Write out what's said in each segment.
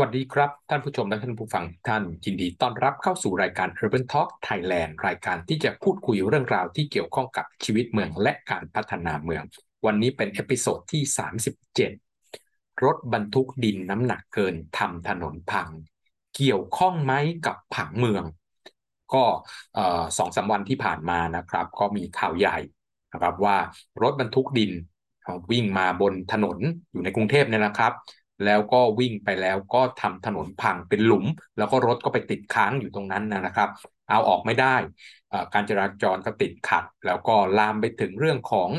วัสดีครับ ท่านผู้ชมและท่านผู้ฟังท่านยินดีต้อนรับเข้าสู่รายการ Urban Talk Thailand รายการที่จะพูดคุยเรื่องราวที่เกี่ยวข้องกับชีวิตเมืองและการพัฒนาเมือง วันนี้เป็น episode ที่ 37 รถบรรทุกดินน้ำหนักเกินทำถนนพัง เกี่ยวข้องไหมกับผังเมือง ก็สองสามวันที่ผ่านมานะครับ ก็มีข่าวใหญ่นะครับว่ารถบรรทุกดินวิ่งมาบนถนนอยู่ในกรุงเทพเนี่ยนะครับ แล้วก็วิ่งไปแล้วก็ทำถนนพังเป็นหลุม แล้วก็รถก็ไปติดค้างอยู่ตรงนั้นนะครับ เอาออกไม่ได้ การจราจรก็ติดขัด แล้วก็ลามไปถึงเรื่องของ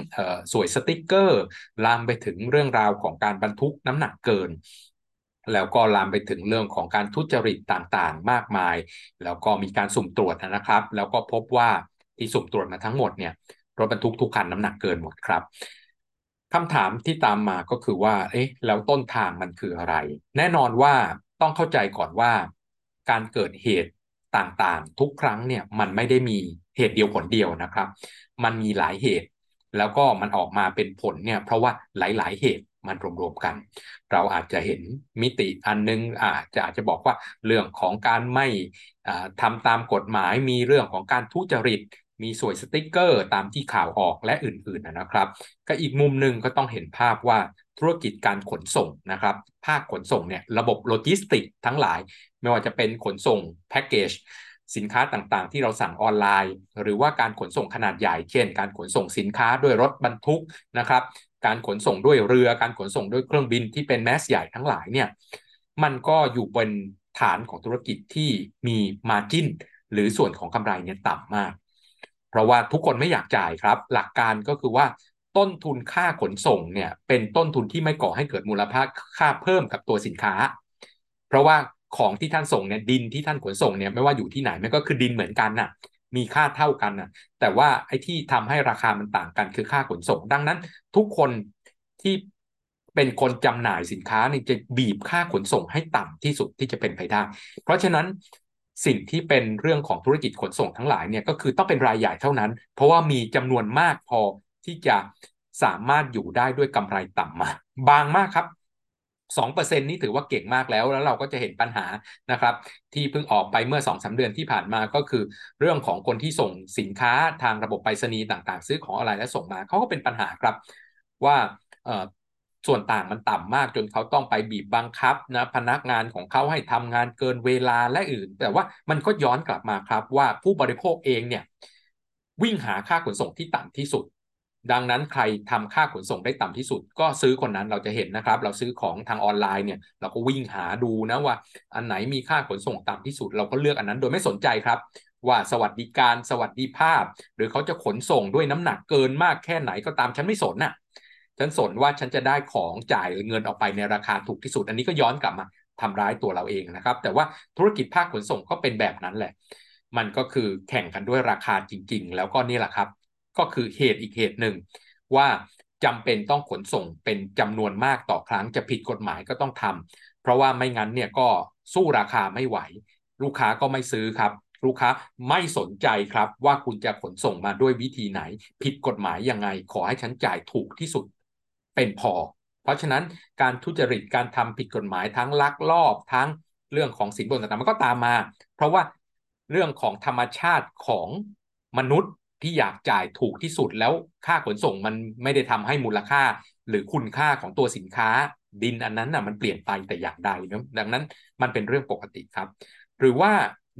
สวยสติกเกอร์ ลามไปถึงเรื่องราวของการบรรทุกน้ำหนักเกินแล้วก็ลามไปถึงเรื่องของการทุจริตต่างๆ มากมาย แล้วก็มีการสุ่มตรวจนะครับ แล้วก็พบว่าที่สุ่มตรวจมาทั้งหมดเนี่ยรถบรรทุกทุกคันน้ำหนักเกินหมดครับ คำถามที่ตามมาก็คือว่า เอ๊ะ แล้วต้นทางมันคืออะไร แน่นอนว่าต้องเข้าใจก่อนว่า การเกิดเหตุต่างๆ ทุกครั้งเนี่ยมันไม่ได้มีเหตุเดียวผลเดียวนะครับ มันมีหลายเหตุ แล้วก็มันออกมาเป็นผลเนี่ยเพราะว่าหลาย ๆ เหตุมันรวมๆกัน เราอาจจะเห็นมิติอันนึงอาจจะอาจจะบอกว่าเรื่องของการไม่ทำตามกฎหมายมีเรื่องของการทุจริต มีส่วยสติกเกอร์ตามที่ข่าวออกและอื่นๆนะครับ ก็อีกมุมหนึ่งก็ต้องเห็นภาพว่าธุรกิจการขนส่งนะครับ ภาคขนส่งเนี่ยระบบโลจิสติกทั้งหลาย ไม่ว่าจะเป็นขนส่งแพ็กเกจสินค้าต่างๆ ที่เราสั่งออนไลน์ หรือว่าการขนส่งขนาดใหญ่ เช่น การขนส่งสินค้าด้วยรถบรรทุกนะครับ การขนส่งด้วยเรือ การขนส่งด้วยเครื่องบินที่เป็น mass ใหญ่ทั้งหลายเนี่ยมันก็อยู่บนฐานของธุรกิจที่มีมาจิ้นหรือส่วนของกำไรเนี่ยต่ำมาก ราะว่าทุกคนไม่อยากจ่ายครับ หลักการก็คือว่าต้นทุนค่าขนส่งเนี่ยเป็นต้นทุนที่ไม่ก่อให้เกิดมูลค่าค่าเพิ่มกับตัวสินค้า เพราะว่าของที่ท่านส่งเนี่ยดินที่ท่านขนส่งเนี่ยไม่ว่าอยู่ที่ไหนมันก็คือดินเหมือนกันน่ะมีค่าเท่ากันน่ะแต่ว่าไอ้ที่ทำให้ราคามันต่างกันคือค่าขนส่ง ดังนั้น ทุกคนที่เป็นคนจำหน่ายสินค้าเนี่ยจะบีบค่าขนส่งให้ต่ำที่สุดที่จะเป็นไปได้ เพราะฉะนั้น สิ่งที่เป็นเรื่องของธุรกิจขนส่งทั้งหลายเนี่ยก็คือต้องเป็นรายใหญ่เท่านั้น เพราะว่ามีจำนวนมากพอที่จะสามารถอยู่ได้ด้วยกำไรต่ำมาบางมากครับ2%นี่ถือว่าเก่งมากแล้ว แล้วเราก็จะเห็นปัญหานะครับ ที่เพิ่งออกไปเมื่อ2อสาเดือนที่ผ่านมาก็คือ เรื่องของคนที่ส่งสินค้าทางระบบไปรษณีย์ต่างๆ ซื้อของอะไรและส่งมาเขาก็เป็นปัญหาครับว่า ส่วนต่างมันต่ำมากจนเขาต้องไปบีบบังคับนะพนักงานของเขาให้ทำงานเกินเวลาและอื่น แต่ว่ามันก็ย้อนกลับมาครับว่าผู้บริโภคเองเนี่ยวิ่งหาค่าขนส่งที่ต่ำที่สุด ดังนั้นใครทำค่าขนส่งได้ต่ำที่สุด ก็ซื้อคนนั้นเราจะเห็นนะครับ เราซื้อของทางออนไลน์เนี่ยเราก็วิ่งหาดูนะว่า อันไหนมีค่าขนส่งต่ำที่สุด เราก็เลือกอันนั้นโดยไม่สนใจครับ ว่าสวัสดิการสวัสดิภาพ หรือเขาจะขนส่งด้วยน้ำหนักเกินมากแค่ไหนก็ตามฉันไม่สนน่ะ ฉันสนว่าฉันจะได้ของจ่ายเงินออกไปในราคาถูกที่สุด อันนี้ก็ย้อนกลับมาทำร้ายตัวเราเองนะครับ แต่ว่าธุรกิจภาคขนส่งก็เป็นแบบนั้นแหละ มันก็คือแข่งกันด้วยราคาจริง ๆ แล้วก็นี่แหละครับ ก็คือเหตุอีกเหตุหนึ่งว่าจำเป็นต้องขนส่งเป็นจำนวนมากต่อครั้งจะผิดกฎหมายก็ต้องทำเพราะว่าไม่งั้นเนี่ยก็สู้ราคาไม่ไหว ลูกค้าก็ไม่ซื้อครับ ลูกค้าไม่สนใจครับว่าคุณจะขนส่งมาด้วยวิธีไหน ผิดกฎหมายยังไง ขอให้ฉันจ่ายถูกที่สุด เป็นพอ เพราะฉะนั้นการทุจริตการทำผิดกฎหมายทั้งลักลอบทั้งเรื่องของสินบนต่างๆมันก็ตามมา เพราะว่าเรื่องของธรรมชาติของมนุษย์ที่อยากจ่ายถูกที่สุดแล้วค่าขนส่งมันไม่ได้ทำให้มูลค่า หรือคุณค่าของตัวสินค้า ดินอันนั้นน่ะมันเปลี่ยนไปแต่อย่างใดนะดังนั้นมันเป็นเรื่องปกติครับ หรือว่า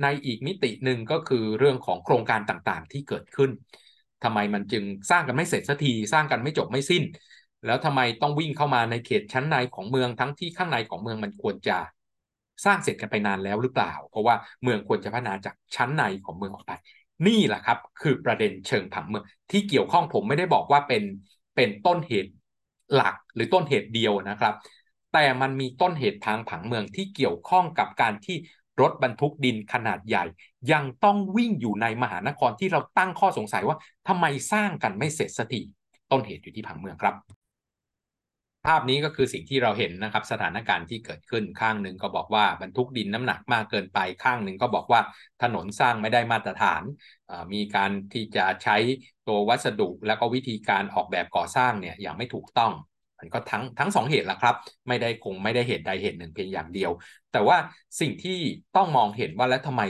ในอีกมิติหนึ่งก็คือเรื่องของโครงการต่างๆ ที่เกิดขึ้นทำไมมันจึงสร้างกันไม่เสร็จสักที สร้างกันไม่จบไม่สิ้น แล้วทำไมต้องวิ่งเข้ามาในเขตชั้นในของเมืองทั้งที่ข้างในของเมืองมันควรจะสร้างเสร็จกันไปนานแล้วหรือเปล่า เพราะว่าเมืองควรจะพัฒนาจากชั้นในของเมืองออกไป นี่แหละครับ คือประเด็นเชิงผังเมือง ที่เกี่ยวข้องผมไม่ได้บอกว่าเป็นเป็นต้นเหตุหลักหรือต้นเหตุเดียวนะครับ แต่มันมีต้นเหตุทางผังเมืองที่เกี่ยวข้องกับการที่รถบรรทุกดินขนาดใหญ่ ยังต้องวิ่งอยู่ในมหานครที่เราตั้งข้อสงสัยว่าทำไมสร้างกันไม่เสร็จสักทีต้นเหตุอยู่ที่ผังเมืองครับ ภาพนี้ก็คือสิ่งที่เราเห็นนะครับสถานการณ์ที่เกิดขึ้นข้างหนึ่งก็บอกว่าบรรทุกดินน้ำหนักมากเกินไปข้างหนึ่งก็บอกว่าถนนสร้างไม่ได้มาตรฐาน มีการที่จะใช้ตัววัสดุแล้วก็วิธีการออกแบบก่อสร้างเนี่ยอย่างไม่ถูกต้องมันก็ทั้งทั้งสองเหตุละครับ ไม่ได้คงไม่ได้เหตุใดเหตุหนึ่งเพียงอย่างเดียว แต่ว่าสิ่งที่ต้องมองเห็นว่าแล้วทำไม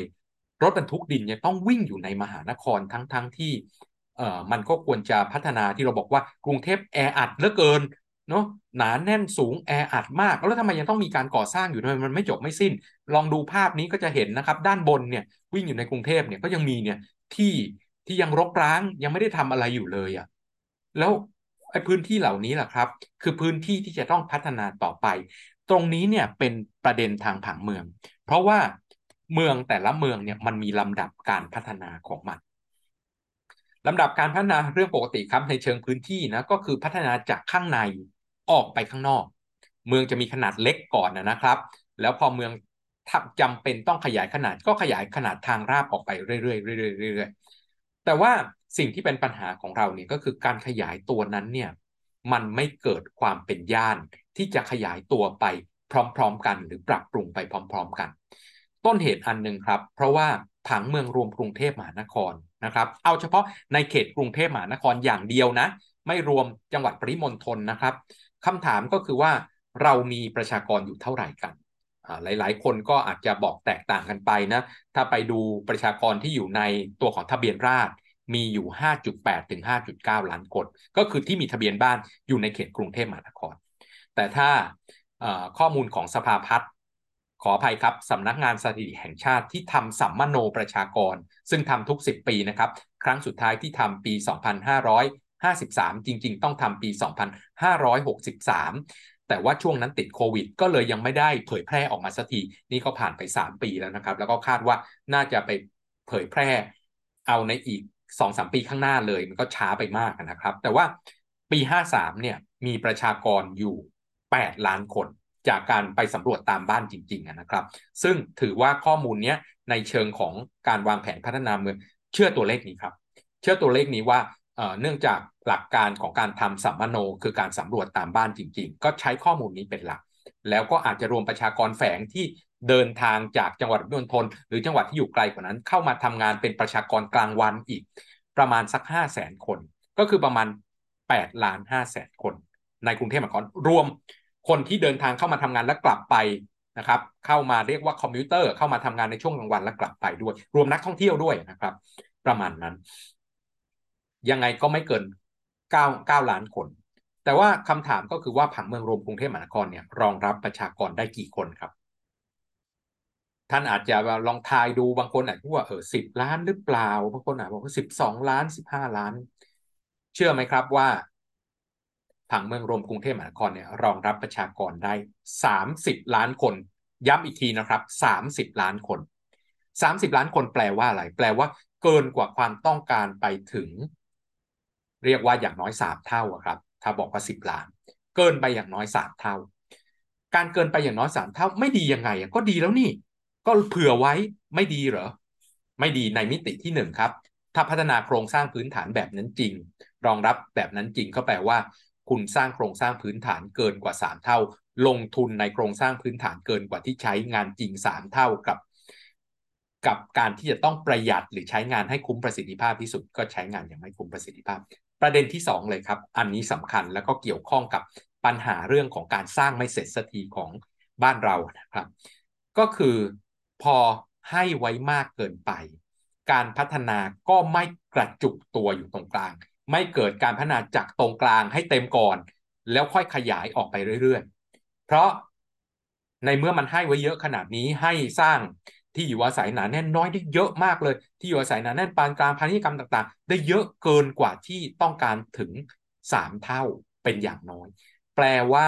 รถบรรทุกดินยังต้องวิ่งอยู่ในมหานครทั้งทั้งที่เอ่อมันก็ควรจะพัฒนาที่เราบอกว่ากรุงเทพแออัดเหลือเกิน เนาะหนาแน่นสูงแออัดมาก แล้วทำไมยังต้องมีการก่อสร้างอยู่ด้วยมันไม่จบไม่สิ้น ลองดูภาพนี้ก็จะเห็นนะครับ ด้านบนเนี่ยวิ่งอยู่ในกรุงเทพเนี่ยก็ยังมีเนี่ยที่ที่ยังรกร้างยังไม่ได้ทำอะไรอยู่เลยอะ่ะแล้วไอ้พื้นที่เหล่านี้แหละครับ คือพื้นที่ที่จะต้องพัฒนาต่อไป ตรงนี้เนี่ยเป็นประเด็นทางผังเมือง เพราะว่าเมืองแต่ละเมืองเนี่ยมันมีลำดับการพัฒนาของมันลำดับการพัฒนาเรื่องปกติครับในเชิงพื้นที่นะก็คือพัฒนาจากข้างใน ออกไปข้างนอก เมืองจะมีขนาดเล็กก่อนนะครับ แล้วพอเมืองจำเป็นต้องขยายขนาดก็ขยายขนาดทางราบออกไปเรื่อยๆเรื่อยๆเรื่อยๆแต่ว่าสิ่งที่เป็นปัญหาของเราเนี่ยก็คือการขยายตัวนั้นเนี่ยมันไม่เกิดความเป็นย่านที่จะขยายตัวไปพร้อม ๆ กัน หรือปรับปรุงไปพร้อม ๆ กัน ต้นเหตุอันหนึ่งครับ เพราะว่าผังเมืองรวมกรุงเทพมหานครนะครับ เอาเฉพาะในเขตกรุงเทพมหานครอย่างเดียวนะ ไม่รวมจังหวัดปริมณฑลนะครับ คำถามก็คือว่าเรามีประชากรอยู่เท่าไหร่กัน หลาย ๆ คนก็อาจจะบอกแตกต่างกันไปนะ ถ้าไปดูประชากรที่อยู่ในตัวของทะเบียนราษฎรมีอยู่ 5.8 ถึง 5.9 ล้านคน ก็คือที่มีทะเบียนบ้านอยู่ในเขตกรุงเทพมหานคร แต่ถ้าข้อมูลของสภาพัฒน์ขออภัยครับสำนักงานสถิติแห่งชาติที่ทำสัมมโนประชากร ซึ่งทำทุก 10 ปีนะครับ ครั้งสุดท้ายที่ทำปี 2553 จริง ๆ ต้องทำปี 2563 แต่ว่าช่วงนั้นติดโควิด ก็เลยยังไม่ได้เผยแพร่ออกมาสักที นี่ก็ผ่านไป 3 ปีแล้วนะครับ แล้วก็คาดว่าน่าจะไปเผยแพร่เอาในอีก 2-3 ปีข้างหน้าเลย มันก็ช้าไปมากนะครับ แต่ว่าปี 53 เนี่ยมีประชากรอยู่ 8 ล้านคนจากการไปสำรวจตามบ้านจริงๆนะครับ ซึ่งถือว่าข้อมูลนี้ในเชิงของการวางแผนพัฒนาเมืองเชื่อตัวเลขนี้ครับ เชื่อตัวเลขนี้ว่า เนื่องจากหลักการของการทำสัมมโนคือการสำรวจตามบ้านจริง ๆ ก็ใช้ข้อมูลนี้เป็นหลัก แล้วก็อาจจะรวมประชากรแฝงที่เดินทางจากจังหวัดมณฑลหรือจังหวัดที่อยู่ไกลกว่านั้น เข้ามาทำงานเป็นประชากรกลางวันอีก ประมาณสัก 5 0 0แสนคน ก็คือประมาณ8ล้าน5แสนคน ในกรุงเทพมหานครรวมคนที่เดินทางเข้ามาทำงานแล้วกลับไปนะครับ เข้ามาเรียกว่าคอมพิวเตอร์เข้ามาทำงานในช่วงกลางวันแล้วกลับไปด้วย รวมนักท่องเที่ยวด้วยนะครับ ประมาณนั้น ยังไงก็ไม่เกิน9 9ล้านคน แต่ว่าคำถามก็คือว่าผังเมืองรวมกรุงเทพมหานครเนี่ยรองรับประชากรได้กี่คนครับ ท่านอาจจะลองทายดูบางคนอาจจะว่าเออสิบล้านหรือเปล่าบางคนอาจบอกว่าสิบสองล้านสิบห้าล้าน เชื่อไหมครับว่าผังเมืองรวมกรุงเทพมหานครเนี่ยรองรับประชากรได้ 30 ล้านคน ย้ำอีกทีนะครับ 30 ล้านคน 30 ล้านคนแปลว่าอะไร แปลว่าเกินกว่าความต้องการไปถึง เรียกว่าอย่างน้อย 3 เท่าครับ ถ้าบอกว่า 10 ล้าน เกินไปอย่างน้อย 3 เท่า การเกินไปอย่างน้อย 3 เท่า ไม่ดียังไงก็ดีแล้วนี่ ก็เผื่อไว้ไม่ดีเหรอ ไม่ดีในมิติที่ 1 ครับ ถ้าพัฒนาโครงสร้างพื้นฐานแบบนั้นจริง รองรับแบบนั้นจริงก็แปลว่า คุณสร้างโครงสร้างพื้นฐานเกินกว่า 3 เท่า ลงทุนในโครงสร้างพื้นฐานเกินกว่าที่ใช้งานจริง 3 เท่ากับกับการที่จะต้องประหยัดหรือใช้งานให้คุ้มประสิทธิภาพที่สุดก็ใช้งานอย่างไม่คุ้มประสิทธิภาพ ประเด็นที่ 2 เลยครับ อันนี้สำคัญแล้วก็เกี่ยวข้องกับปัญหาเรื่องของการสร้างไม่เสร็จสักทีของบ้านเรานะครับ ก็คือพอให้ไว้มากเกินไป การพัฒนาก็ไม่กระจุกตัวอยู่ตรงกลาง ไม่เกิดการพัฒนาจากตรงกลางให้เต็มก่อน แล้วค่อยขยายออกไปเรื่อยๆ เพราะในเมื่อมันให้ไว้เยอะขนาดนี้ให้สร้าง ที่อยู่อาศัยหนาแน่นน้อยได้เยอะมากเลย ที่อยู่อาศัยหนาแน่นปานกลางพาณิชยกรรมต่าง ๆ ได้เยอะเกินกว่าที่ต้องการถึง 3 เท่าเป็นอย่างน้อย แปลว่า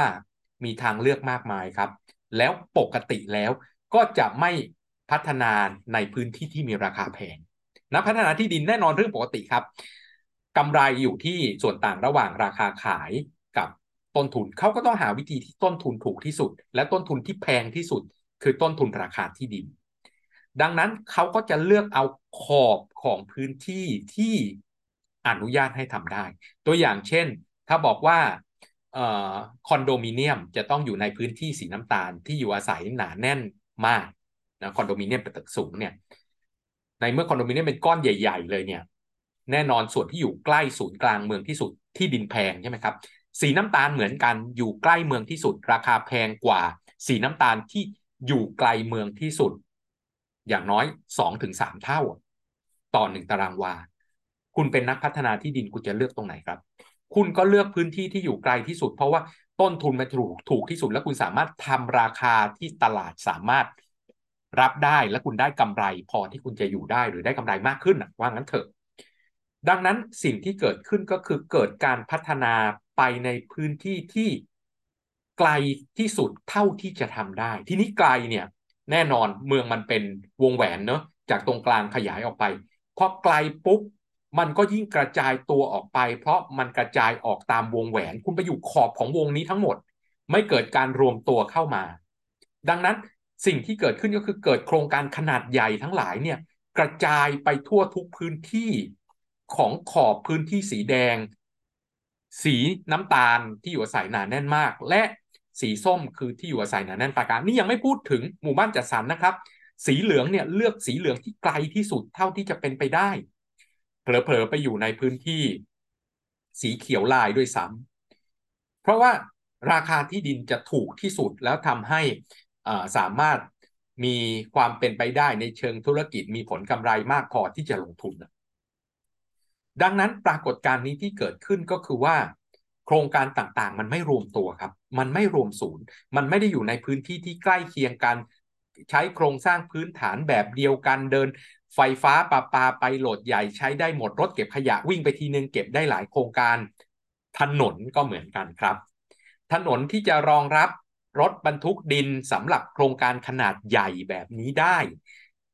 มีทางเลือกมากมายครับ แล้วปกติแล้วก็จะไม่พัฒนาในพื้นที่ที่มีราคาแพงนักพัฒนาที่ดินแน่นอนเรื่องปกติครับกำไรอยู่ที่ส่วนต่างระหว่างราคาขายกับต้นทุนเขาก็ต้องหาวิธีที่ต้นทุนถูกที่สุด และต้นทุนที่แพงที่สุด คือต้นทุนราคาที่ดิน ดังนั้นเขาก็จะเลือกเอาขอบของพื้นที่ที่อนุญาตให้ทำได้ ตัวอย่างเช่น ถ้าบอกว่าคอนโดมิเนียมจะต้องอยู่ในพื้นที่สีน้ำตาลที่อยู่อาศัยหนาแน่นมากนะคอนโดมิเนียมเป็นตึกสูงเนี่ยในเมื่อคอนโดมิเนียมเป็นก้อนใหญ่ ๆ เลยเนี่ยแน่นอนส่วนที่อยู่ใกล้ศูนย์กลางเมืองที่สุดที่ดินแพงใช่ไหมครับสีน้ำตาลเหมือนกันอยู่ใกล้เมืองที่สุด ราคาแพงกว่า สีน้ำตาลที่อยู่ไกลเมืองที่สุด อย่างน้อยสองถึงสามเท่า ต่อหนึ่งตารางวา คุณเป็นนักพัฒนาที่ดินคุณจะเลือกตรงไหนครับ คุณก็เลือกพื้นที่ที่อยู่ไกลที่สุด เพราะว่าต้นทุนมันถูกถูกที่สุด แล้วคุณสามารถทำราคาที่ตลาดสามารถรับได้และคุณได้กำไรพอที่คุณจะอยู่ได้หรือได้กำไรมากขึ้นว่างั้นเถอะ ดังนั้นสิ่งที่เกิดขึ้นก็คือเกิดการพัฒนาไปในพื้นที่ที่ไกลที่สุดเท่าที่จะทำได้ ทีนี้ไกลเนี่ย แน่นอนเมืองมันเป็นวงแหวนเนอะจากตรงกลางขยายออกไปพอไกลปุ๊บมันก็ยิ่งกระจายตัวออกไป เพราะมันกระจายออกตามวงแหวน คุณไปอยู่ขอบของวงนี้ทั้งหมด ไม่เกิดการรวมตัวเข้ามา ดังนั้นสิ่งที่เกิดขึ้นก็คือเกิดโครงการขนาดใหญ่ทั้งหลายเนี่ยกระจายไปทั่วทุกพื้นที่ของขอบพื้นที่สีแดง สีน้ำตาลที่อยู่อาศัยหนาแน่นมาก และ สีส้มคือที่อยู่อาศัยหนาแน่นปากานี่ยังไม่พูดถึงหมู่บ้านจัดสรรนะครับ สีเหลืองเนี่ยเลือกสีเหลืองที่ไกลที่สุดเท่าที่จะเป็นไปได้เผลอๆไปอยู่ในพื้นที่ สีเขียวลายด้วยซ้ำเพราะว่าราคาที่ดินจะถูกที่สุดแล้วทำให้สามารถมีความเป็นไปได้ในเชิงธุรกิจมีผลกำไรมากพอที่จะลงทุน ดังนั้นปรากฏการณ์นี้ที่เกิดขึ้นก็คือว่า โครงการต่างๆ มันไม่รวมตัวครับ มันไม่รวมศูนย์ มันไม่ได้อยู่ในพื้นที่ที่ใกล้เคียงกัน ใช้โครงสร้างพื้นฐานแบบเดียวกันเดิน ไฟฟ้าปาปาไปโหลดใหญ่ใช้ได้หมดรถเก็บขยะวิ่งไปทีนึงเก็บได้หลายโครงการ ถนนก็เหมือนกันครับ ถนนที่จะรองรับรถบรรทุกดินสำหรับโครงการขนาดใหญ่แบบนี้ได้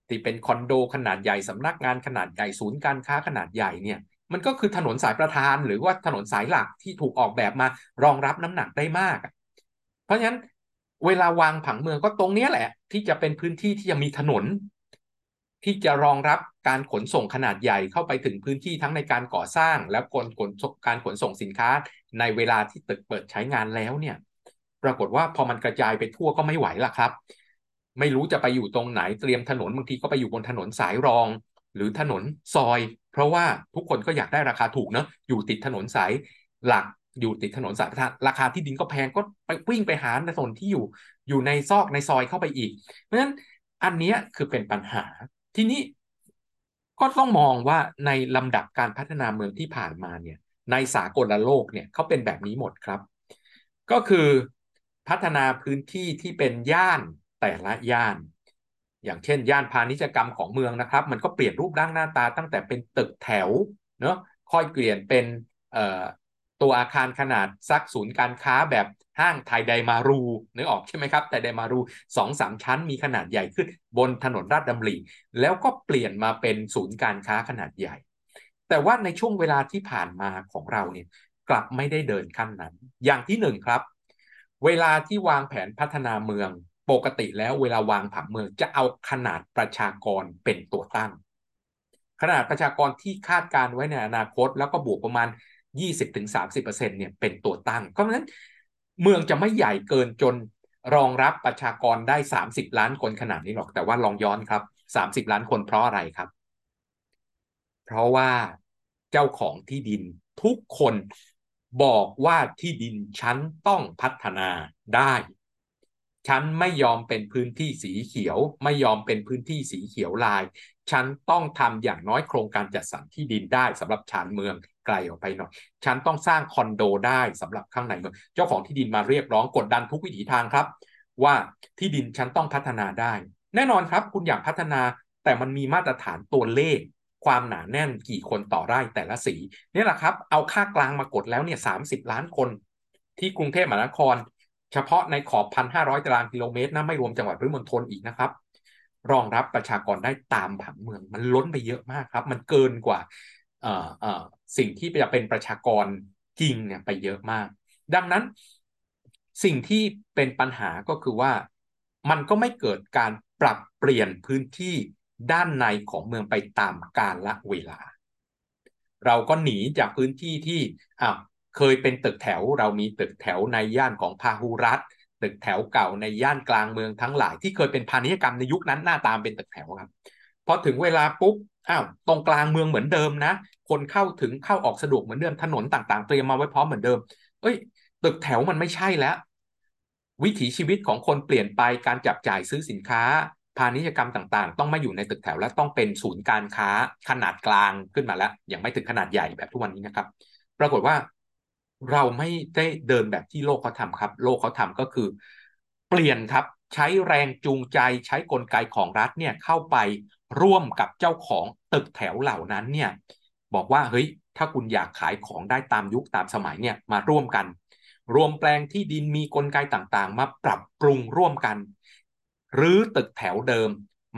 ที่เป็นคอนโดขนาดใหญ่สำนักงานขนาดใหญ่ศูนย์การค้าขนาดใหญ่เนี่ย มันก็คือถนนสายประธานหรือว่าถนนสายหลักที่ถูกออกแบบมารองรับน้ำหนักได้มาก เพราะฉะนั้นเวลาวางผังเมืองก็ตรงนี้แหละ ที่จะเป็นพื้นที่ที่จะมีถนน ที่จะรองรับการขนส่งขนาดใหญ่เข้าไปถึงพื้นที่ทั้งในการก่อสร้าง และกลการขนส่งสินค้า ในเวลาที่ตึกเปิดใช้งานแล้วเนี่ย ปรากฏว่าพอมันกระจายไปทั่วก็ไม่ไหวละครับ ไม่รู้จะไปอยู่ตรงไหนเตรียมถนนบางทีก็ไปอยู่บนถนนสายรอง หรือถนนซอย เพราะว่าทุกคนก็อยากได้ราคาถูกเนาะอยู่ติดถนนสายหลักอยู่ติดถนนสายราคาที่ดินก็แพงก็ไปวิ่งไปหาถนนที่อยู่อยู่ในซอกในซอยเข้าไปอีก เพราะฉะนั้นอันนี้คือเป็นปัญหาทีนี้ก็ต้องมองว่าในลำดับการพัฒนาเมืองที่ผ่านมาเนี่ยในสากลโลกเนี่ยเขาเป็นแบบนี้หมดครับ ก็คือพัฒนาพื้นที่ที่เป็นย่านแต่ละย่าน อย่างเช่น ย่านพาณิชยกรรมของเมืองนะครับ มันก็เปลี่ยนรูปร่างหน้าตาตั้งแต่เป็นตึกแถวเนาะค่อยเปลี่ยนเป็นตัวอาคารขนาดซักศูนย์การค้าแบบห้างไทยไดมารูนึกออกใช่ไหมครับแต่ไดมารูสองสามชั้นมีขนาดใหญ่ขึ้น บนถนนราชดำริแล้วก็เปลี่ยนมาเป็นศูนย์การค้าขนาดใหญ่ แต่ว่าในช่วงเวลาที่ผ่านมาของเราเนี่ยกลับไม่ได้เดินขั้นนั้น อย่างที่หนึ่งครับ เวลาที่วางแผนพัฒนาเมือง ปกติแล้วเวลาวางผังเมืองจะเอาขนาดประชากรเป็นตัวตั้ง ขนาดประชากรที่คาดการไว้ในอนาคต แล้วก็บวกประมาณ 20-30%เนี่ยเป็นตัวตั้ง เพราะฉะนั้นเมืองจะไม่ใหญ่เกินจนรองรับประชากรได้ 30 ล้านคนขนาดนี้หรอกแต่ว่าลองย้อนครับ 30 ล้านคนเพราะอะไรครับ เพราะว่าเจ้าของที่ดินทุกคนบอกว่าที่ดินฉันต้องพัฒนาได้ ฉันไม่ยอมเป็นพื้นที่สีเขียว ไม่ยอมเป็นพื้นที่สีเขียวลาย ฉันต้องทำอย่างน้อยโครงการจัดสรรที่ดินได้สำหรับชานเมืองไกลออกไปหน่อย ฉันต้องสร้างคอนโดได้สำหรับข้างในเมืองเจ้าของที่ดินมาเรียกร้องกดดันทุกวิถีทางครับ ว่าที่ดินฉันต้องพัฒนาได้ แน่นอนครับ คุณอยากพัฒนาแต่มันมีมาตรฐานตัวเลข ความหนาแน่นกี่คนต่อไร่แต่ละสีนี่แหละครับ เอาค่ากลางมากดแล้วเนี่ยสาล้านคน ที่กรุงเทพมหานคร เฉพาะในขอบพันห้าร้อยตารางกิโลเมตรนะไม่รวมจังหวัดปริมณฑลอีกนะครับ รองรับประชากรได้ตามผังเมือง มันล้นไปเยอะมากครับ มันเกินกว่าสิ่งที่จะเป็นประชากรจริงเนี่ยไปเยอะมาก ดังนั้นสิ่งที่เป็นปัญหาก็คือว่ามันก็ไม่เกิดการปรับเปลี่ยนพื้นที่ด้านในของเมืองไปตามกาลละเวลา เราก็หนีจากพื้นที่ที่อ้าว เคยเป็นตึกแถวเรามีตึกแถวในย่านของพาหุรัตตึกแถวเก่าในย่านกลางเมืองทั้งหลายที่เคยเป็นพาณิชยกรรมในยุคนั้นหน้าตามเป็นตึกแถวครับพอถึงเวลาปุ๊บอ้าวตรงกลางเมืองเหมือนเดิมนะ คนเข้าถึงเข้าออกสะดวกเหมือนเดิมถนนต่างๆ เตรียมมาไว้พร้อมเหมือนเดิม เอ้ย ตึกแถวมันไม่ใช่แล้ว วิถีชีวิตของคนเปลี่ยนไปการจับจ่ายซื้อสินค้า พาณิชยกรรมต่างๆ ต้องไม่อยู่ในตึกแถวและต้องเป็นศูนย์การค้าขนาดกลางขึ้นมาแล้วยังไม่ถึงขนาดใหญ่แบบทุกวันนี้นะครับ ปรากฏว่า เราไม่ได้เดินแบบที่โลกเขาทำครับ โลกเขาทำก็คือ เปลี่ยนครับใช้แรงจูงใจใช้กลไกของรัฐเนี่ยเข้าไปร่วมกับเจ้าของตึกแถวเหล่านั้นเนี่ยบอกว่าเฮ้ยถ้าคุณอยากขายของได้ตามยุคตามสมัยเนี่ยมาร่วมกัน รวมแปลงที่ดินมีกลไกต่างๆ มาปรับปรุงร่วมกันหรือตึกแถวเดิม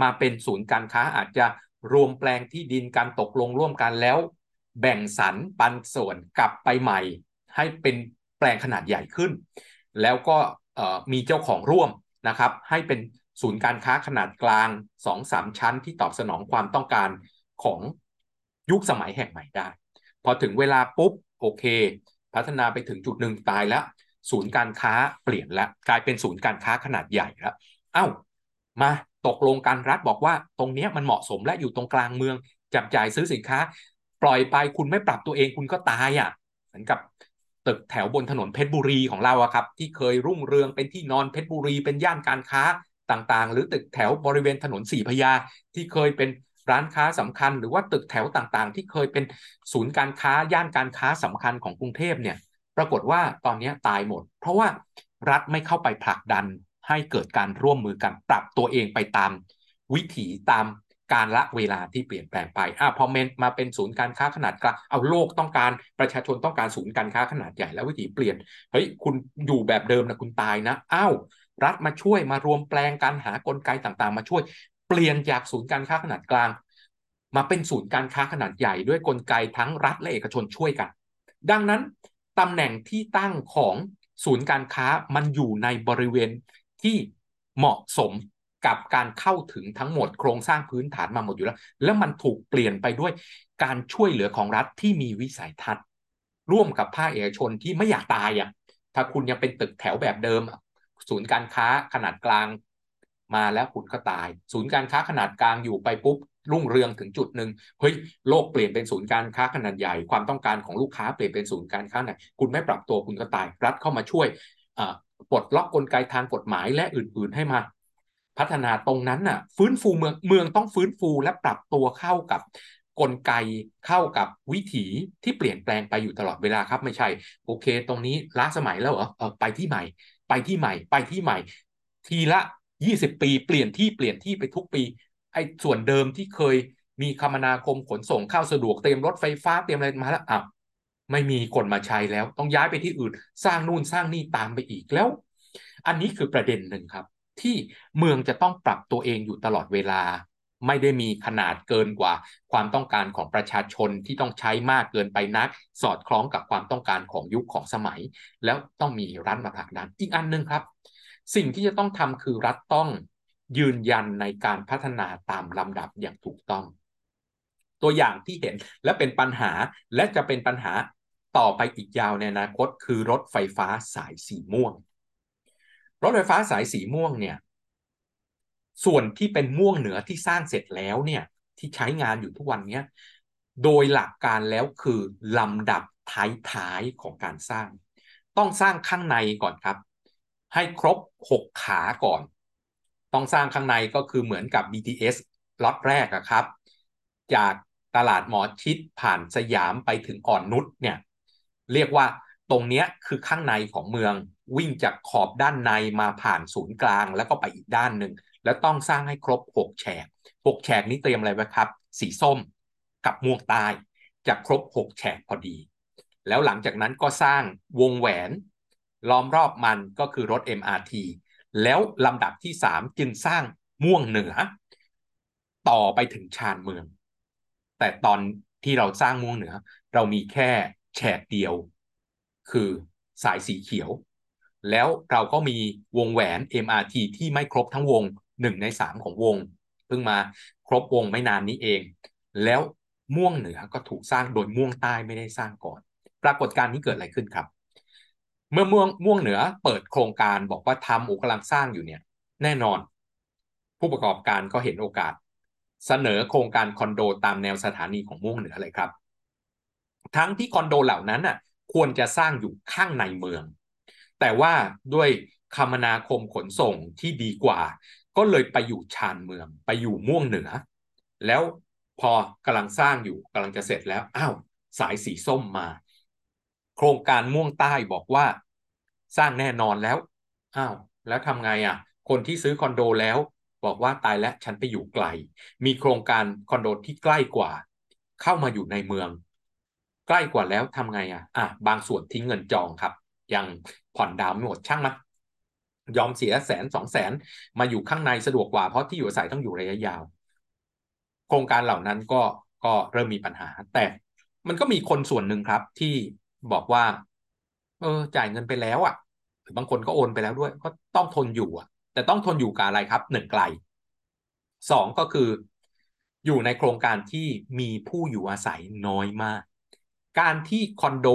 มาเป็นศูนย์การค้าอาจจะรวมแปลงที่ดินการตกลงร่วมกันแล้ว แบ่งสรรปันส่วนกลับไปใหม่ ให้เป็นแปลงขนาดใหญ่ขึ้น แล้วก็มีเจ้าของร่วมนะครับ ให้เป็นศูนย์การค้าขนาดกลาง 2-3 ชั้นที่ตอบสนองความต้องการของยุคสมัยแห่งใหม่ได้ พอถึงเวลาปุ๊บโอเค พัฒนาไปถึงจุดหนึ่งตายแล้ว ศูนย์การค้าเปลี่ยนแล้วกลายเป็นศูนย์การค้าขนาดใหญ่แล้วเอา้ามาตกลงกันรัฐบอกว่าตรงนี้มันเหมาะสมและอยู่ตรงกลางเมือง จับจ่ายซื้อสินค้า ปล่อยไปคุณไม่ปรับตัวเองคุณก็ตายอะ่ะ เหมือนกับ ตึกแถวบนถนนเพชรบุรีของเราอะครับ ที่เคยรุ่งเรืองเป็นที่นอนเพชรบุรี เป็นย่านการค้าต่างๆ หรือตึกแถวบริเวณถนนสีพยาที่เคยเป็นร้านค้าสำคัญ หรือว่าตึกแถวต่างๆ ที่เคยเป็นศูนย์การค้าย่านการค้าสำคัญของกรุงเทพเนี่ย ปรากฏว่าตอนนี้ตายหมด เพราะว่ารัฐไม่เข้าไปผลักดันให้เกิดการร่วมมือกันปรับตัวเองไปตามวิถีตาม การละเวลาที่เปลี่ยนแปลงไปอะพอเมนมาเป็นศูนย์การค้าขนาดกลางเอาโลกต้องการประชาชนต้องการศูนย์การค้าขนาดใหญ่แล้ววิถีเปลี่ยนเฮ้ยคุณอยู่แบบเดิมนะคุณตายนะอ้าวรัฐมาช่วยมารวมแปลงการหากลไกต่างๆ มาช่วย เปลี่ยนจากศูนย์การค้าขนาดกลาง มาเป็นศูนย์การค้าขนาดใหญ่ด้วยกลไกทั้งรัฐและเอกชนช่วยกัน ดังนั้นตำแหน่งที่ตั้งของศูนย์การค้ามันอยู่ในบริเวณที่เหมาะสม กับการเข้าถึงทั้งหมดโครงสร้างพื้นฐานมาหมดอยู่แล้ว แล้วมันถูกเปลี่ยนไปด้วยการช่วยเหลือของรัฐที่มีวิสัยทัศน์ ร่วมกับภาคเอกชนที่ไม่อยากตายอะถ้าคุณยังเป็นตึกแถวแบบเดิม ศูนย์การค้าขนาดกลางมาแล้วคุณก็ตาย ศูนย์การค้าขนาดกลางอยู่ไปปุ๊บรุ่งเรืองถึงจุดหนึ่งเฮ้ยโลกเปลี่ยนเป็นศูนย์การค้าขนาดใหญ่ ความต้องการของลูกค้าเปลี่ยนเป็นศูนย์การค้าไหนคุณไม่ปรับตัวคุณก็ตาย รัฐเข้ามาช่วยปลดล็อกกลไกทางกฎหมายและอื่น ๆ ให้มา พัฒนาตรงนั้นน่ะ ฟื้นฟูเมืองเมืองต้องฟื้นฟูและปรับตัวเข้ากับกลไกเข้ากับวิถีที่เปลี่ยนแปลงไปอยู่ตลอดเวลาครับไม่ใช่ โอเค ตรงนี้ล้าสมัยแล้วเหรอเออไปที่ใหม่ ไปที่ใหม่ ไปที่ใหม่ ทีละ 20 ปีเปลี่ยนที่เปลี่ยนที่ไปทุกปีไอ้ส่วนเดิมที่เคยมีคมนาคมขนส่งเข้าสะดวกเตรียมรถไฟฟ้าเตรียมอะไรมาแล้วอะไม่มีคนมาใช้แล้ว ต้องย้ายไปที่อื่น สร้างนู่นสร้างนี่ตามไปอีกแล้ว อันนี้คือประเด็นหนึ่งครับ ที่เมืองจะต้องปรับตัวเองอยู่ตลอดเวลา ไม่ได้มีขนาดเกินกว่า ความต้องการของประชาชนที่ต้องใช้มากเกินไปนัก สอดคล้องกับความต้องการของยุคของสมัย แล้วต้องมีรัฐมาผลักดันอีกอันหนึ่งครับ สิ่งที่จะต้องทำคือรัฐต้องยืนยันในการพัฒนาตามลำดับอย่างถูกต้อง ตัวอย่างที่เห็นและเป็นปัญหาและจะเป็นปัญหาต่อไปอีกยาวในอนาคต คือรถไฟฟ้าสายสีม่วง รถไฟฟ้าสายสีม่วงเนี่ย ส่วนที่เป็นม่วงเหนือที่สร้างเสร็จแล้วเนี่ย ที่ใช้งานอยู่ทุกวันนี้โดยหลักการแล้วคือลำดับท้ายๆของการสร้าง ต้องสร้างข้างในก่อนครับ ให้ครบ 6 ขาก่อน ต้องสร้างข้างในก็คือเหมือนกับ BTS ล็อตแรกอะครับ จากตลาดหมอชิดผ่านสยามไปถึงอ่อนนุชเนี่ย เรียกว่าตรงนี้คือข้างในของเมือง วิ่งจากขอบด้านในมาผ่านศูนย์กลางแล้วก็ไปอีกด้านหนึ่งแล้วต้องสร้างให้ครบ 6 แฉก 6 แฉกนี้เตรียมอะไรไว้ครับ สีส้มกับม่วงใต้จะครบ 6 แฉกพอดี แล้วหลังจากนั้นก็สร้างวงแหวนล้อมรอบมันก็คือรถ MRT แล้วลำดับที่ 3 จึงสร้างม่วงเหนือ ต่อไปถึงชานเมือง แต่ตอนที่เราสร้างม่วงเหนือ เรามีแค่แฉกเดียว คือสายสีเขียว แล้วเราก็มีวงแหวน MRT ที่ไม่ครบทั้งวงหนึ่งในสามของวง เพิ่งมาครบวงไม่นานนี้เอง แล้วม่วงเหนือก็ถูกสร้างโดยม่วงใต้ไม่ได้สร้างก่อน ปรากฏการณ์นี้เกิดอะไรขึ้นครับ เมื่อม่วงม่วงเหนือเปิดโครงการบอกว่าทำอุกำลังสร้างอยู่เนี่ย แน่นอน ผู้ประกอบการก็เห็นโอกาส เสนอโครงการคอนโดตามแนวสถานีของม่วงเหนือเลยครับ ทั้งที่คอนโดเหล่านั้นน่ะควรจะสร้างอยู่ข้างในเมือง แต่ว่าด้วยคมนาคมขนส่งที่ดีกว่า ก็เลยไปอยู่ชานเมืองไปอยู่ม่วงเหนือ แล้วพอกำลังสร้างอยู่กำลังจะเสร็จแล้วอ้าวสายสีส้มมา โครงการม่วงใต้บอกว่า สร้างแน่นอนแล้วอ้าวแล้วทำไงอะ คนที่ซื้อคอนโดแล้ว บอกว่าตายแล้วฉันไปอยู่ไกล มีโครงการคอนโดที่ใกล้กว่า เข้ามาอยู่ในเมือง ใกล้กว่าแล้วทำไงอะอะบางส่วนทิ้งเงินจองครับ ยัง ผ่อนดาวไม่หมดช่างมันยอมเสียแสนสองแสนมาอยู่ข้างในสะดวกกว่าเพราะที่อยู่อาศัยต้องอยู่ระยะยาว โครงการเหล่านั้นก็ก็เริ่มมีปัญหา แต่มันก็มีคนส่วนหนึ่งครับที่บอกว่า เออ จ่ายเงินไปแล้วอะ่ะหรือบางคนก็โอนไปแล้วด้วย ก็ต้องทนอยู่อะ แต่ต้องทนอยู่กับอะไรครับหนึ่งไกลสองก็คืออยู่ในโครงการที่มีผู้อยู่อาศัยน้อยมาก การที่คอนโด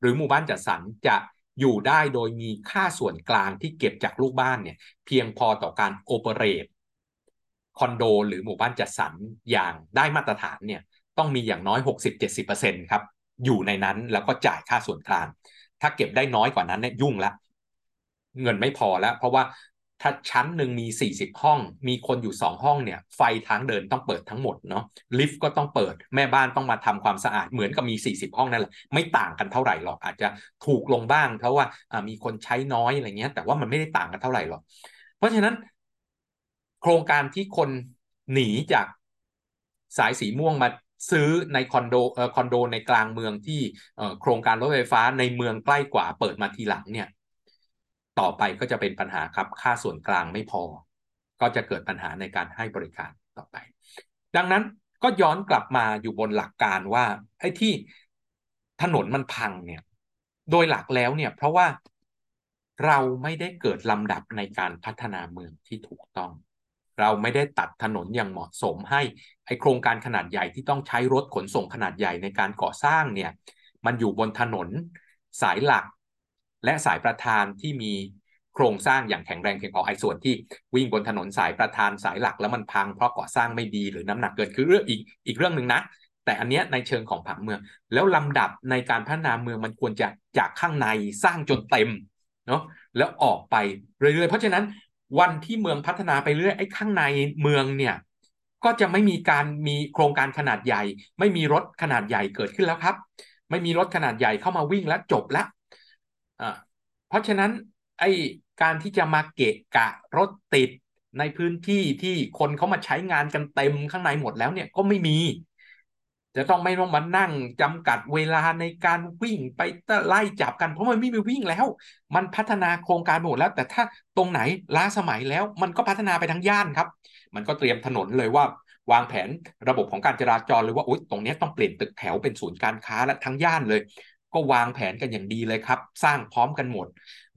หรือหมู่บ้านจัดสรรจะ อยู่ได้โดยมีค่าส่วนกลางที่เก็บจากลูกบ้านเนี่ย เพียงพอต่อการโอเปเรตคอนโดหรือหมู่บ้านจัดสรรอย่างได้มาตรฐานเนี่ยต้องมีอย่างน้อย 60-70%ครับ อยู่ในนั้นแล้วก็จ่ายค่าส่วนกลาง ถ้าเก็บได้น้อยกว่านั้นเนี่ยยุ่งละ เงินไม่พอแล้ว เพราะว่า ถ้าชั้นหนึ่งมี 40 ห้อง มีคนอยู่ 2 ห้องเนี่ย ไฟทางเดินต้องเปิดทั้งหมดเนาะ ลิฟต์ก็ต้องเปิด แม่บ้านต้องมาทำความสะอาด เหมือนกับมี 40 ห้องนั่นแหละ ไม่ต่างกันเท่าไหร่หรอก อาจจะถูกลงบ้าง เพราะว่ามีคนใช้น้อยอะไรเงี้ย แต่ว่ามันไม่ได้ต่างกันเท่าไหร่หรอก เพราะฉะนั้น โครงการที่คนหนีจากสายสีม่วงมาซื้อในคอนโดเอ่อคอนโดในกลางเมืองที่โครงการรถไฟฟ้าในเมืองใกล้กว่าเปิดมาทีหลังเนี่ย ต่อไปก็จะเป็นปัญหาครับค่าส่วนกลางไม่พอ ก็จะเกิดปัญหาในการให้บริการต่อไป ดังนั้นก็ย้อนกลับมาอยู่บนหลักการว่าไอ้ที่ถนนมันพังเนี่ย โดยหลักแล้วเนี่ย เพราะว่าเราไม่ได้เกิดลำดับในการพัฒนาเมืองที่ถูกต้อง เราไม่ได้ตัดถนนอย่างเหมาะสมให้ไอโครงการขนาดใหญ่ที่ต้องใช้รถขนส่งขนาดใหญ่ในการก่อสร้างเนี่ย มันอยู่บนถนนสายหลัก และสายประธานที่มีโครงสร้างอย่างแข็งแรงเพียงพอไอ้ส่วนที่วิ่งบนถนนสายประธานสายหลักแล้วมันพังเพราะก่อสร้างไม่ดีหรือน้ำหนักเกินคือเรื่องอีกอีกเรื่องหนึ่งนะ แต่อันเนี้ยในเชิงของผังเมือง แล้วลำดับในการพัฒนาเมืองมันควรจะจากข้างในสร้างจนเต็มเนาะแล้วออกไปเรื่อยๆเพราะฉะนั้นวันที่เมืองพัฒนาไปเรื่อยไอ้ข้างในเมืองเนี่ยก็จะไม่มีการมีโครงการขนาดใหญ่ ไม่มีรถขนาดใหญ่เกิดขึ้นแล้วครับ ไม่มีรถขนาดใหญ่เข้ามาวิ่งแล้วจบแล้ว เพราะฉะนั้นไอการที่จะมาเกะกะรถติดในพื้นที่ที่คนเขามาใช้งานกันเต็มข้างในหมดแล้วเนี่ยก็ไม่มี จะต้องไม่ต้องมานั่งจำกัดเวลาในการวิ่งไปไล่จับกันเพราะมันไม่มีวิ่งแล้ว มันพัฒนาโครงการหมดแล้ว แต่ถ้าตรงไหนล้าสมัยแล้ว มันก็พัฒนาไปทั้งย่านครับ มันก็เตรียมถนนเลยว่าวางแผนระบบของการจราจรเลยว่าโอ๊ยตรงนี้ต้องเปลี่ยนตึกแถวเป็นศูนย์การค้าและทั้งย่านเลย ก็วางแผนกันอย่างดีเลยครับ สร้างพร้อมกันหมด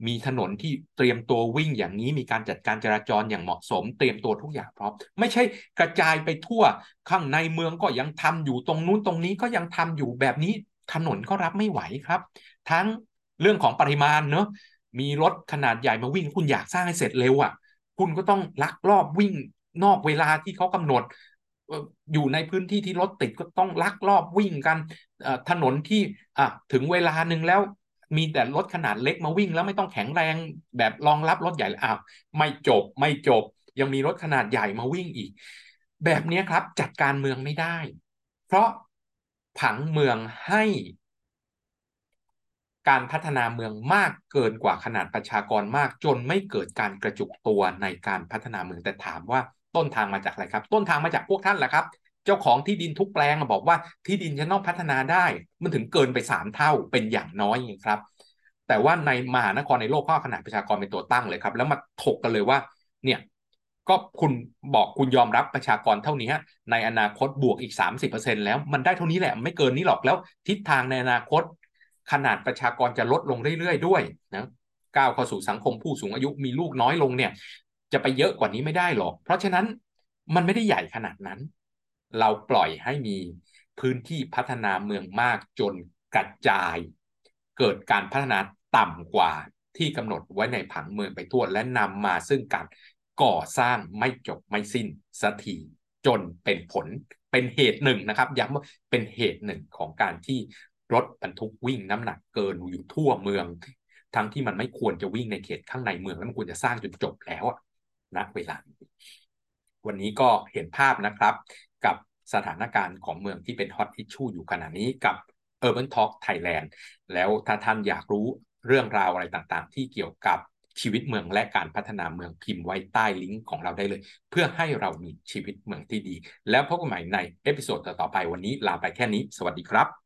มีถนนที่เตรียมตัววิ่งอย่างนี้มีการจัดการจราจรอย่างเหมาะสม เตรียมตัวทุกอย่างพร้อม ไม่ใช่กระจายไปทั่วข้างในเมืองก็ยังทำอยู่ตรงนู้นตรงนี้ก็ยังทำอยู่แบบนี้ถนนก็รับไม่ไหวครับ ทั้งเรื่องของปริมาณเนอะมีรถขนาดใหญ่มาวิ่งคุณอยากสร้างให้เสร็จเร็วอะ คุณก็ต้องลักลอบวิ่งนอกเวลาที่เขากำหนดอยู่ในพื้นที่ที่รถติดก็ต้องลักลอบวิ่งกัน ถนนที่ถึงเวลาหนึ่งแล้วมีแต่รถขนาดเล็กมาวิ่ง แล้วไม่ต้องแข็งแรงแบบรองรับรถใหญ่อ้าวไม่จบไม่จบ ยังมีรถขนาดใหญ่มาวิ่งอีก แบบนี้ครับจัดการเมืองไม่ได้ เพราะผังเมืองให้การพัฒนาเมืองมากเกินกว่าขนาดประชากรมาก จนไม่เกิดการกระจุกตัวในการพัฒนาเมืองแต่ถามว่าต้นทางมาจากอะไรครับ ต้นทางมาจากพวกท่านแหละครับ จ้าของที่ดินทุกแปลงบอกว่าที่ดินจะต้องพัฒนาได้มันถึงเกินไปสามเท่าเป็นอย่างน้อยอย่างครับ แต่ว่าในมหานครในโลกข้อขนาดประชากรเป็นตัวตั้งเลยครับ แล้วมาถกกันเลยว่า เนี่ยก็คุณบอกคุณยอมรับประชากรเท่านี้ในอนาคตบวกอีก 30%แล้วมันได้เท่านี้แหละไม่เกินนี้หรอกแล้ว ทิศทางในอนาคต ขนาดประชากรจะลดลงเรื่อยๆด้วยนะก้าวเข้าสู่สังคมผู้สูงอายุมีลูกน้อยลงเนี่ย จะไปเยอะกว่านี้ไม่ได้หรอกเพราะฉะนั้นมันไม่ได้ใหญ่ขนาดนั้น เราปล่อยให้มีพื้นที่พัฒนาเมืองมากจนกระจาย เกิดการพัฒนาต่ำกว่าที่กำหนดไว้ในผังเมืองไปทั่ว และนำมาซึ่งการก่อสร้างไม่จบไม่สิ้นสักทีจนเป็นผลเป็นเหตุหนึ่งนะครับย้ำว่าเป็นเหตุหนึ่งของการที่รถบรรทุกวิ่งน้ำหนักเกินอยู่ทั่วเมือง ทั้งที่มันไม่ควรจะวิ่งในเขตข้างในเมืองแล้วมันควรจะสร้างจนจบแล้วณเวลา วันนี้ก็เห็นภาพนะครับ สถานการณ์ของเมืองที่เป็น hot issue อยู่ขณะนี้กับ Urban Talk Thailand แล้วถ้าท่านอยากรู้เรื่องราวอะไรต่างๆ ที่เกี่ยวกับชีวิตเมืองและการพัฒนาเมืองพิมพ์ไว้ใต้ลิงก์ของเราได้เลย เพื่อให้เรามีชีวิตเมืองที่ดี แล้วพบกันใหม่ใน episode ต่อๆไปวันนี้ลาไปแค่นี้ สวัสดีครับ